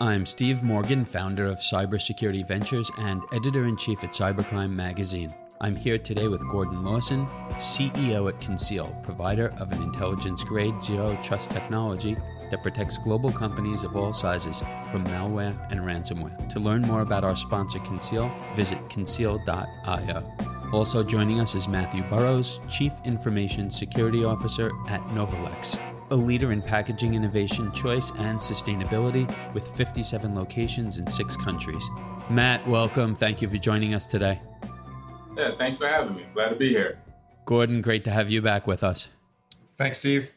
I'm Steve Morgan, founder of Cybersecurity Ventures and editor in chief at Cybercrime Magazine. I'm here today with Gordon Lawson, CEO at Conceal, provider of an intelligence grade zero trust technology that protects global companies of all sizes from malware and ransomware. To learn more about our sponsor, Conceal, visit conceal.io. Also joining us is Matthew Burrows, Chief Information Security Officer at Novolex, a leader in packaging innovation, choice, and sustainability with 57 locations in six countries. Matt, welcome. Thank you for joining us today. Yeah, thanks for having me. Glad to be here. Gordon, great to have you back with us. Thanks, Steve.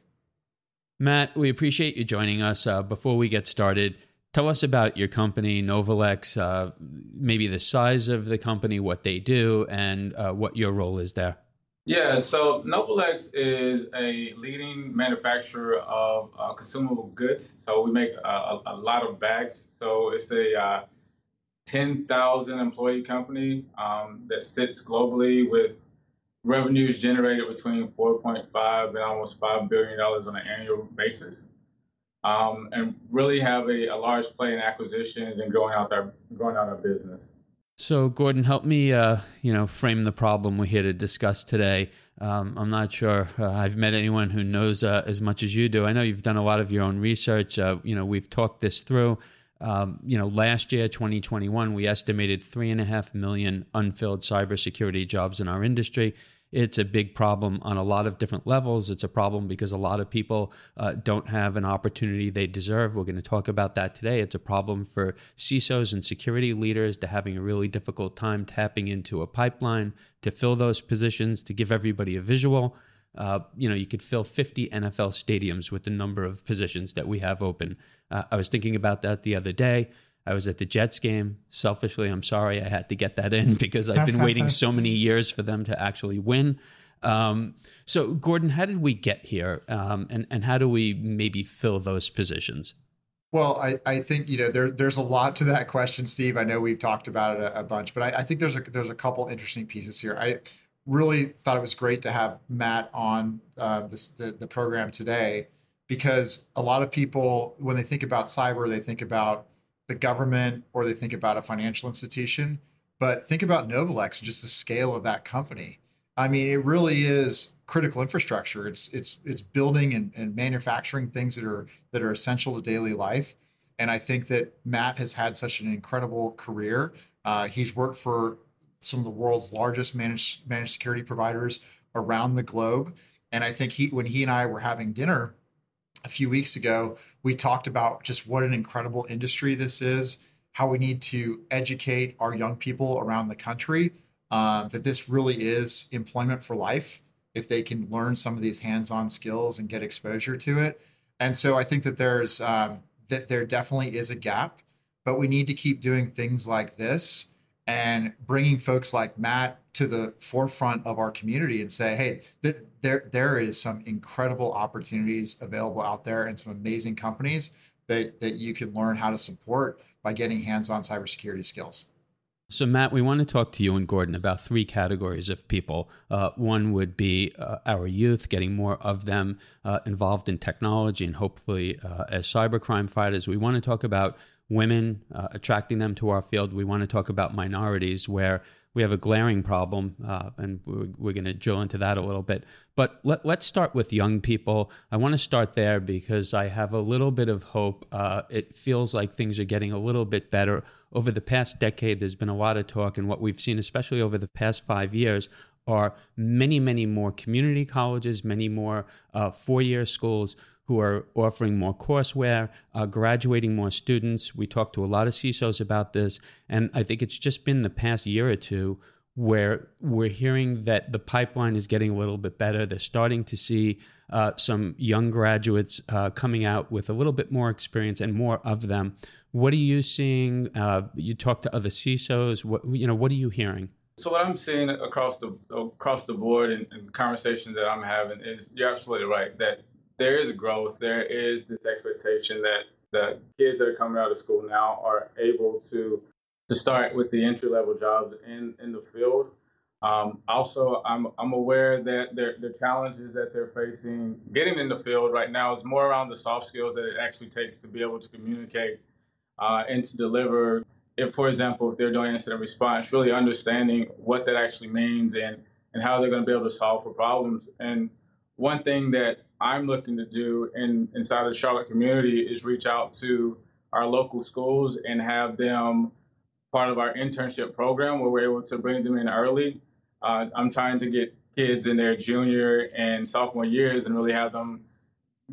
Matt, we appreciate you joining us. Uh, before we get started, tell us about your company, Novolex, uh, maybe the size of the company, what they do, and uh, what your role is there. Yeah, so Novolex is a leading manufacturer of uh, consumable goods. So we make a, a, lot of bags. So it's a uh, 10,000 employee company um, that sits globally with revenues generated between 4.5 and almost 5 billion dollars on an annual basis. Um, and really have a, a, large play in acquisitions and growing out our growing out our business. So, Gordon, help me, uh, you know, frame the problem we're here to discuss today. Um, I'm not sure uh, I've met anyone who knows uh, as much as you do. I know you've done a lot of your own research. Uh, you know, we've talked this through. Um, you know, last year, 2021, we estimated three and a half million unfilled cybersecurity jobs in our industry. It's a big problem on a lot of different levels. It's a problem because a lot of people uh, don't have an opportunity they deserve. We're going to talk about that today. It's a problem for CISOs and security leaders to having a really difficult time tapping into a pipeline to fill those positions, to give everybody a visual. Uh, you know, you could fill 50 NFL stadiums with the number of positions that we have open. Uh, I was thinking about that the other day. I was at the Jets game. Selfishly, I'm sorry I had to get that in because I've been waiting so many years for them to actually win. Um, so, Gordon, how did we get here, um, and and how do we maybe fill those positions? Well, I, I think you know there there's a lot to that question, Steve. I know we've talked about it a, a bunch, but I, I, think there's a there's a couple interesting pieces here. I really thought it was great to have Matt on uh, this the, the program today because a lot of people when they think about cyber, they think about the government or they think about a financial institution. But think about Novolex, just the scale of that company. I mean, it really is critical infrastructure. It's it's it's building and, and manufacturing things that are that are essential to daily life. And I think that Matt has had such an incredible career. Uh, he's worked for some of the world's largest managed managed security providers around the globe. And I think he when he and I were having dinner a few weeks ago, we talked about just what an incredible industry this is, how we need to educate our young people around the country um, that this really is employment for life if they can learn some of these hands-on skills and get exposure to it. And so I think that there's um, that there definitely is a gap, but we need to keep doing things like this and bringing folks like Matt to the forefront of our community and say, hey, th- there there is some incredible opportunities available out there and some amazing companies that that you can learn how to support by getting hands-on cybersecurity skills. So, Matt, we want to talk to you and Gordon about three categories of people. Uh, one would be uh, our youth, getting more of them uh, involved in technology and hopefully uh, as cybercrime fighters. We want to talk about women, uh, attracting them to our field. We want to talk about minorities, where we have a glaring problem, uh, and we're, we're going to drill into that a little bit. But let, us start with young people. I want to start there because I have a little bit of hope. Uh, it feels like things are getting a little bit better. Over the past decade, there's been a lot of talk, and what we've seen, especially over the past five years, are many, many more community colleges, many more uh, four year schools who are offering more courseware, uh, graduating more students. We talked to a lot of CISOs about this, and I think it's just been the past year or two where we're hearing that the pipeline is getting a little bit better. They're starting to see uh, some young graduates uh, coming out with a little bit more experience and more of them. What are you seeing? Uh, you talk to other CISOs. What you know? What are you hearing? So what I'm seeing across the across the board and, conversations that I'm having is you're absolutely right that there is growth. There is this expectation that the kids that are coming out of school now are able to to start with the entry level jobs in in the field. Um, also, I'm I'm aware that the challenges that they're facing getting in the field right now is more around the soft skills that it actually takes to be able to communicate uh, and to deliver. If, for example, if they're doing incident response, really understanding what that actually means and and how they're going to be able to solve for problems. And one thing that I'm looking to do in inside of the Charlotte community is reach out to our local schools and have them part of our internship program where we're able to bring them in early. Uh, I'm trying to get kids in their junior and sophomore years and really have them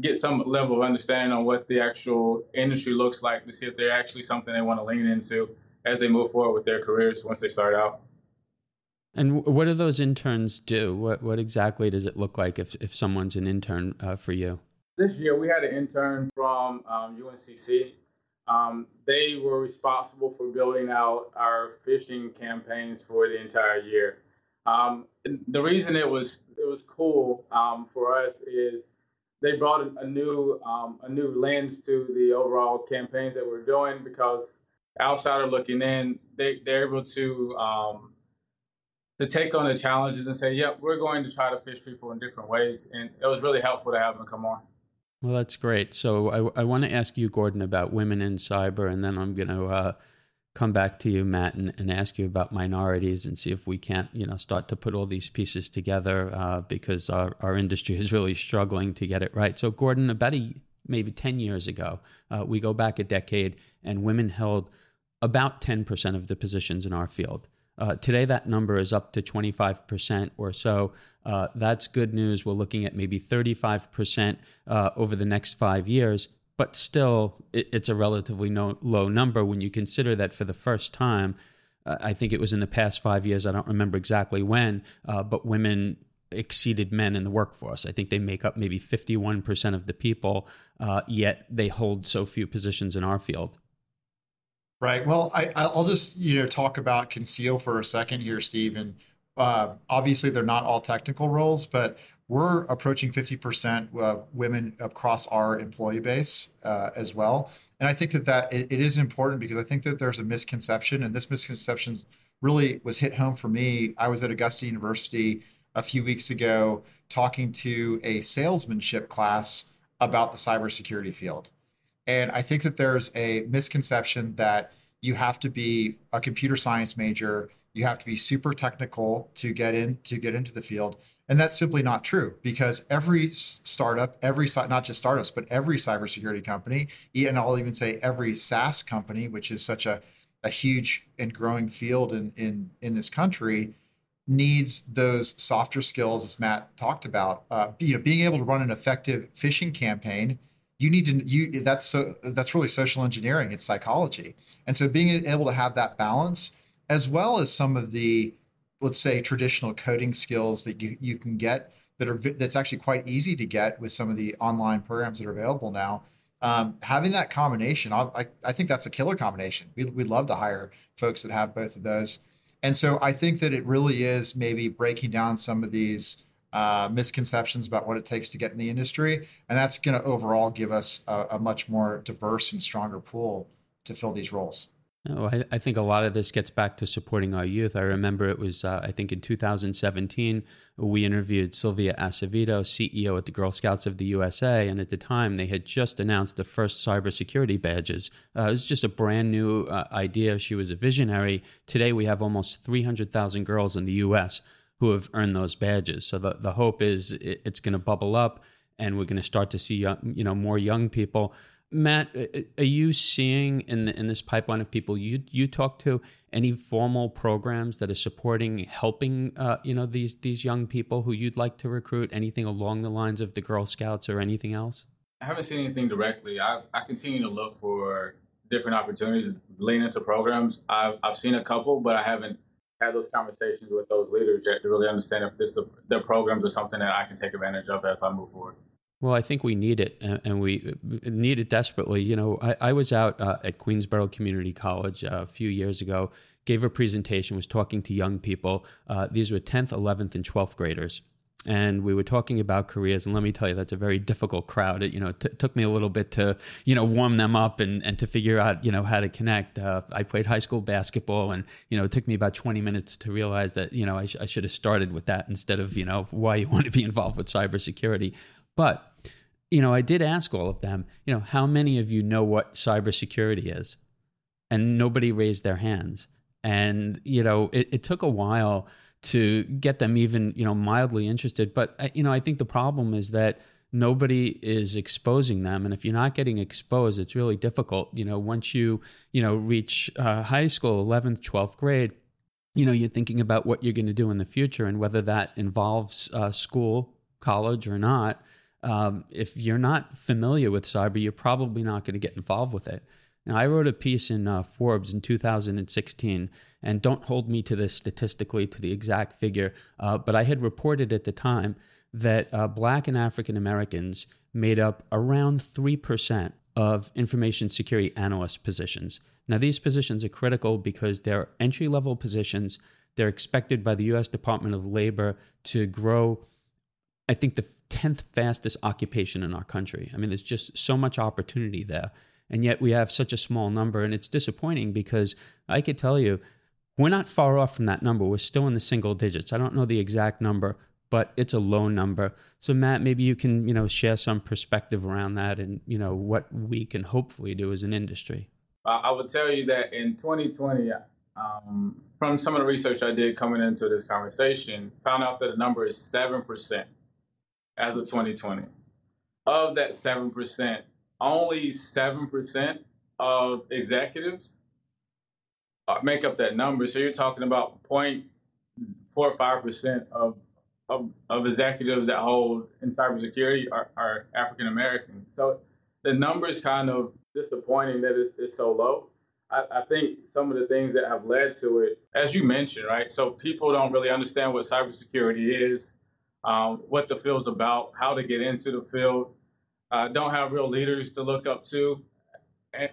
get some level of understanding on what the actual industry looks like to see if they're actually something they want to lean into as they move forward with their careers once they start out. And what do those interns do? What what exactly does it look like if if someone's an intern uh, for you? This year we had an intern from um, UNCC. Um, they were responsible for building out our phishing campaigns for the entire year. Um, the reason it was it was cool um, for us is they brought a, new um, a new lens to the overall campaigns that we're doing because outsider looking in, they they're able to um, to take on the challenges and say, "Yep, we're going to try to phish people in different ways," and it was really helpful to have them come on. Well, that's great. So I, I want to ask you, Gordon, about women in cyber, and then I'm going to uh, come back to you, Matt, and, and, ask you about minorities and see if we can't, you know, start to put all these pieces together uh, because our, our industry is really struggling to get it right. So, Gordon, about a, maybe 10 years ago, uh, we go back a decade, and women held about 10% of the positions in our field. Uh, today, that number is up to 25% or so. Uh, that's good news. We're looking at maybe 35% uh, over the next five years, but still, it, it's a relatively no, low number when you consider that for the first time, I think it was in the past five years, I don't remember exactly when, uh, but women exceeded men in the workforce. I think they make up maybe 51% of the people, uh, yet they hold so few positions in our field. Right. Well, I, I'll just you know talk about Conceal for a second here, Steve. And uh, obviously, they're not all technical roles, but we're approaching 50% of women across our employee base uh, as well. And I think that that it, it is important because I think that there's a misconception, and this misconception really was hit home for me. I was at Augusta University a few weeks ago talking to a salesmanship class about the cybersecurity field. And I think that there's a misconception that you have to be a computer science major, you have to be super technical to get in to get into the field. And that's simply not true because every startup, every not just startups, but every cybersecurity company, and I'll even say every SaaS company, which is such a, a huge and growing field in, in, in this country, needs those softer skills, as Matt talked about. Uh, you know, being able to run an effective phishing campaign you need to you that's so that's really social engineering it's psychology. And so being able to have that balance as well as some of the let's say traditional coding skills that you, you can get that are that's actually quite easy to get with some of the online programs that are available now um, having that combination I, I think that's a killer combination. We, we'd love to hire folks that have both of those. And so i think that it really is maybe breaking down some of these uh, misconceptions about what it takes to get in the industry. And that's going to overall give us a, a, much more diverse and stronger pool to fill these roles. Oh, I, I, think a lot of this gets back to supporting our youth. I remember it was, uh, I think in 2017, we interviewed Sylvia Acevedo, CEO at the Girl Scouts of the USA. And at the time, they had just announced the first cybersecurity badges. Uh, it was just a brand new uh, idea. She was a visionary. Today, we have almost 300,000 girls in the US who have earned those badges. So the, the hope is it, it's going to bubble up and we're going to start to see you know more young people. Matt, are you seeing in the, in this pipeline of people you you talk to any formal programs that are supporting helping uh, you know these these young people who you'd like to recruit? Anything along the lines of the Girl Scouts or anything else? I haven't seen anything directly. I, I continue to look for different opportunities lean into programs. I've, I've seen a couple, but I haven't had those conversations with those leaders to really understand if this their programs are something that I can take advantage of as I move forward. Well, I think we need it, and we need it desperately. You know, I, I was out uh, at Queensborough Community College uh, a few years ago, gave a presentation, was talking to young people. Uh, these were 10th, 11th, and 12th graders and we were talking about careers and let me tell you that's a very difficult crowd. It you know t- took me a little bit to you know warm them up and, and to figure out you know how to connect. Uh, i played high school basketball and you know it took me about 20 minutes to realize that you know i, sh- I should have started with that instead of you know why you want to be involved with cybersecurity. But you know i did ask all of them you know how many of you know what cybersecurity is? And nobody raised their hands. And, you know, it, it took a while to get them even, you know, mildly interested. But, uh, you know, I think the problem is that nobody is exposing them. And if you're not getting exposed it's really difficult. You know once you you know reach uh, high school 11th 12th grade you know you're thinking about what you're going to do in the future and whether that involves uh, school college or not. Um, if you're not familiar with cyber you're probably not going to get involved with it now i wrote a piece in uh, forbes in 2016 and don't hold me to this statistically to the exact figure uh, but i had reported at the time that uh, black and african americans made up around 3% of information security analyst positions now, these positions are critical because they're entry level positions. They're expected by the US Department of Labor to grow, I think, the 10th fastest occupation in our country. I mean, there's just so much opportunity there. And yet we have such a small number. And it's disappointing because I could tell you, we're not far off from that number. We're still in the single digits. I don't know the exact number, but it's a low number. So Matt, maybe you can, you know, share some perspective around that and, you know, what we can hopefully do as an industry. I would tell you that in 2020, um, from some of the research I did coming into this conversation, found out that the number is 7% as of 2020. Of that 7%, only 7% of executives uh, make up that number. So you're talking about 0.45% of, of, of executives that hold in cybersecurity are, are African American. So the numbers kind of disappointing that it's, it's so low. I, I, think some of the things that have led to it, as you mentioned, right? So people don't really understand what cybersecurity is, um, what the field's about, how to get into the field. Uh, don't have real leaders to look up to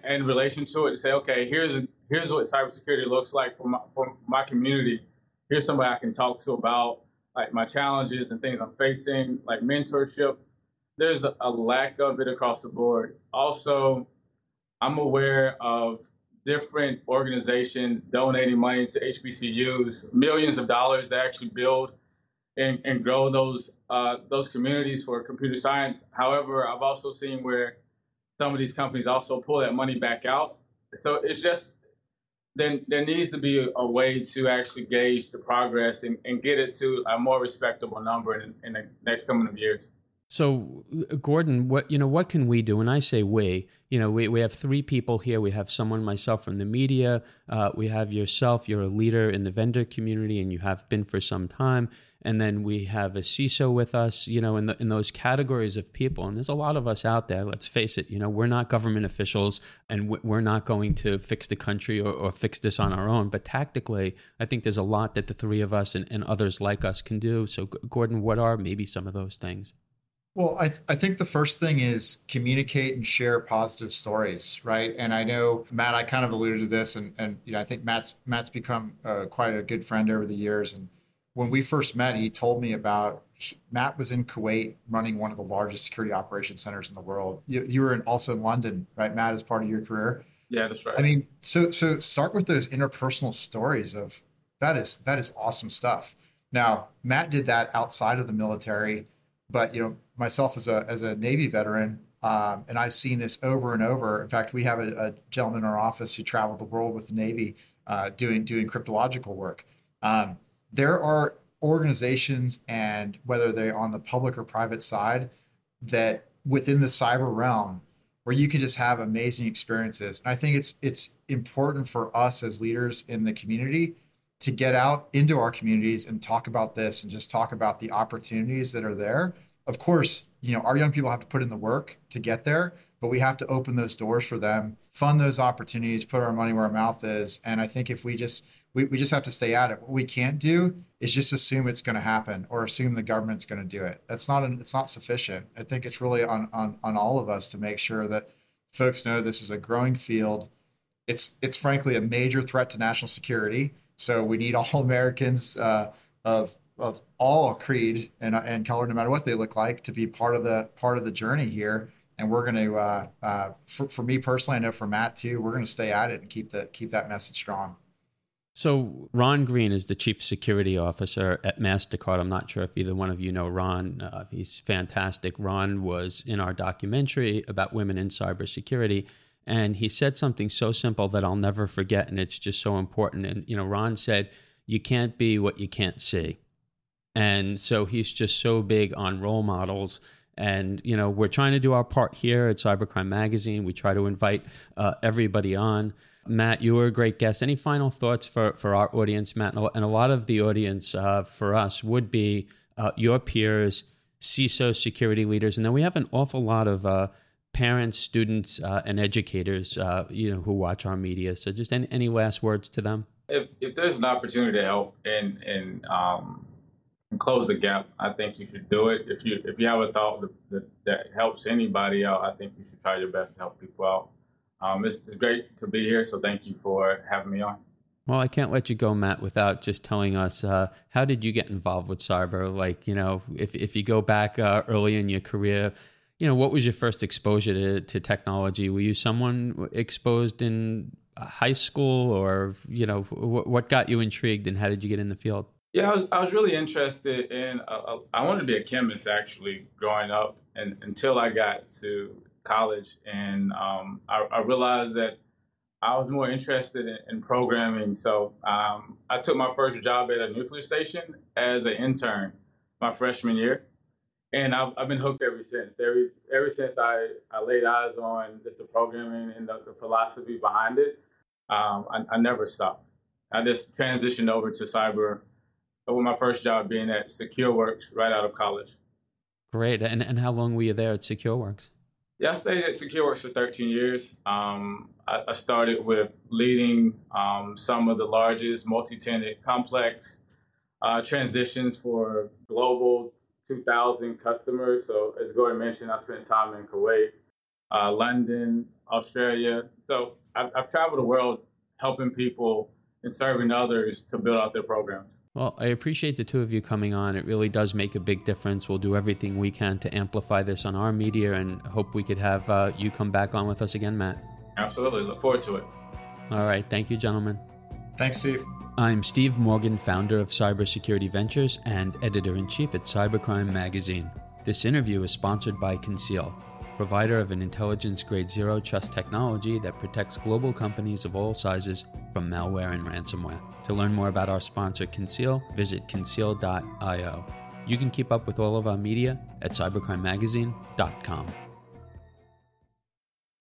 in, relation to it to say, okay, here's here's what cybersecurity looks like for my, for my community. Here's somebody I can talk to about like my challenges and things I'm facing, like mentorship. There's a, a lack of it across the board. Also, I'm aware of different organizations donating money to HBCUs, millions of dollars to actually build and, and grow those uh, those communities for computer science. However, I've also seen where some of these companies also pull that money back out. So it's just then there needs to be a, way to actually gauge the progress and, and, get it to a more respectable number in, in the next coming of years. So, Gordon, what you know, what can we do? When I say we, you know, we, we have three people here. We have someone, myself, from the media. Uh, we have yourself. You're a leader in the vendor community, and you have been for some time. And then we have a CISO with us. You know, in the, in those categories of people, and there's a lot of us out there. Let's face it. You know, we're not government officials, and we're not going to fix the country or, or fix this on our own. But tactically, I think there's a lot that the three of us and, and others like us can do. So, Gordon, what are maybe some of those things? Well, I, th- I think the first thing is communicate and share positive stories, right? And I know Matt, I kind of alluded to this, and and you know I think Matt's Matt's become uh, quite a good friend over the years. And when we first met, he told me about Matt was in Kuwait running one of the largest security operations centers in the world. You, you were in, also in London, right, Matt, as part of your career. Yeah, that's right. I mean, so so start with those interpersonal stories of that is that is awesome stuff. Now, Matt did that outside of the military but you know, myself as a as a Navy veteran, um, and I've seen this over and over. In fact, we have a, a gentleman in our office who traveled the world with the Navy uh, doing doing cryptological work. Um, there are organizations, and whether they're on the public or private side, that within the cyber realm where you can just have amazing experiences. And I think it's it's important for us as leaders in the community to get out into our communities and talk about this and just talk about the opportunities that are there. Of course, you know, our young people have to put in the work to get there, but we have to open those doors for them, fund those opportunities, put our money where our mouth is. And I think if we just we, we just have to stay at it. What we can't do is just assume it's going to happen or assume the government's going to do it. That's not an, it's not sufficient. I think it's really on, on on all of us to make sure that folks know this is a growing field. It's it's frankly a major threat to national security so we need all Americans uh, of of all creed and and color, no matter what they look like, to be part of the part of the journey here. And we're going to, uh, uh, for, for me personally, I know for Matt too, we're going to stay at it and keep the keep that message strong. So Ron Green is the chief security officer at Mastercard. I'm not sure if either one of you know Ron. Uh, he's fantastic. Ron was in our documentary about women in cybersecurity, And he said something so simple that I'll never forget. And it's just so important. And, you know, Ron said, You can't be what you can't see. And so he's just so big on role models. And, you know, we're trying to do our part here at Cybercrime Magazine. We try to invite uh, everybody on. Matt, you were a great guest. Any final thoughts for, for our audience, Matt? And a lot of the audience uh, for us would be uh, your peers, CISO security leaders. And then we have an awful lot of uh, parents, students, uh, and educators, uh, you know, who watch our media. So just any, any last words to them? If, if there's an opportunity to help and, and, um, and close the gap, I think you should do it. If you if you have a thought that, that, that helps anybody out, I think you should try your best to help people out. Um, it's, it's great to be here, so thank you for having me on. Well, I can't let you go, Matt, without just telling us uh, how did you get involved with cyber? Like, you know, if if you go back uh, early in your career, you know, what was your first exposure to, to technology? Were you someone exposed in high school, or you know, w- what got you intrigued, and how did you get in the field? Yeah, I was, I was really interested in. Uh, uh I wanted to be a chemist actually growing up, and until I got to college, and um, I, I, realized that I was more interested in, in programming. So um, I took my first job at a nuclear station as an intern my freshman year, and I've, I've been hooked ever since. Every ever since I, I laid eyes on just the programming and the, the philosophy behind it, um, I, I never stopped. I just transitioned over to cyber with my first job being at SecureWorks right out of college. Great. And, and how long were you there at SecureWorks? Yeah, I stayed at SecureWorks for 13 years. Um, I, I, started with leading um, some of the largest multi-tenant complex uh, transitions for global 2,000 customers. So as Gordon mentioned, I spent time in Kuwait, uh, London, Australia. So I've, I've traveled the world helping people and serving others to build out their programs. Well, I appreciate the two of you coming on. It really does make a big difference. We'll do everything we can to amplify this on our media and hope we could have uh, you come back on with us again, Matt. Absolutely. Look forward to it. All right. Thank you, gentlemen. Thanks, Steve. I'm Steve Morgan, founder of Cybersecurity Ventures and editor in chief at Cybercrime Magazine. This interview is sponsored by Conceal provider of an intelligence grade zero trust technology that protects global companies of all sizes from malware and ransomware. To learn more about our sponsor, Conceal, visit conceal.io. You can keep up with all of our media at cybercrimemagazine.com.